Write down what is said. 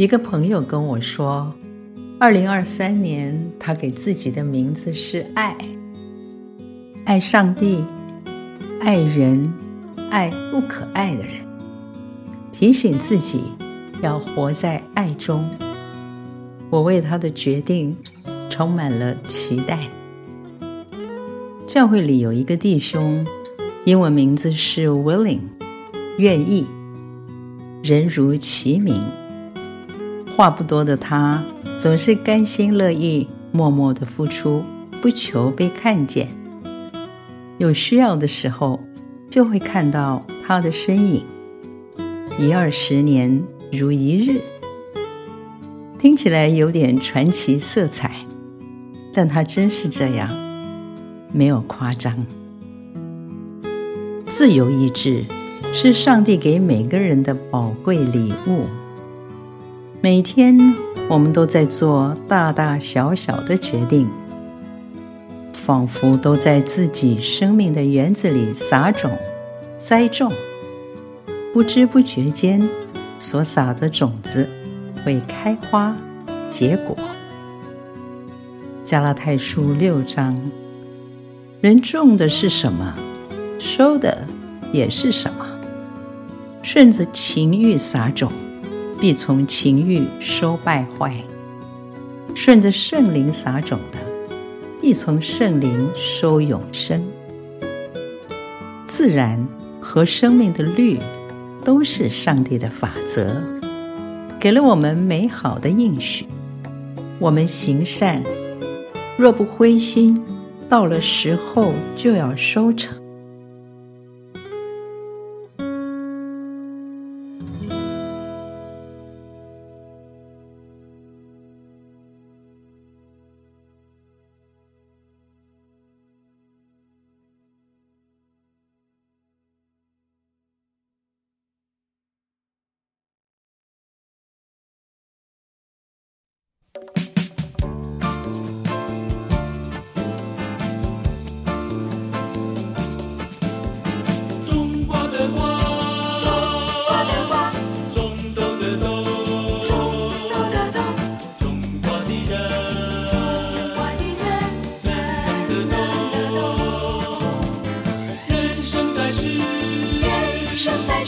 一个朋友跟我说，二零二三年他给自己的名字是爱，爱上帝，爱人，爱不可爱的人，提醒自己要活在爱中。我为他的决定充满了期待。教会里有一个弟兄，英文名字是 Willing，愿意，人如其名。话不多的他，总是甘心乐意、默默的付出，不求被看见。有需要的时候，就会看到他的身影。一二十年如一日，听起来有点传奇色彩，但他真是这样，没有夸张。自由意志是上帝给每个人的宝贵礼物。每天，我们都在做大大小小的决定，仿佛都在自己生命的园子里撒种、栽种。不知不觉间，所撒的种子会开花、结果。加拉太书六章，人种的是什么，收的也是什么。顺着情欲撒种。必从情欲收败坏，顺着圣灵撒种的，必从圣灵收永生。自然和生命的律，都是上帝的法则，给了我们美好的应许。我们行善，若不灰心，到了时候就要收成。是人生在。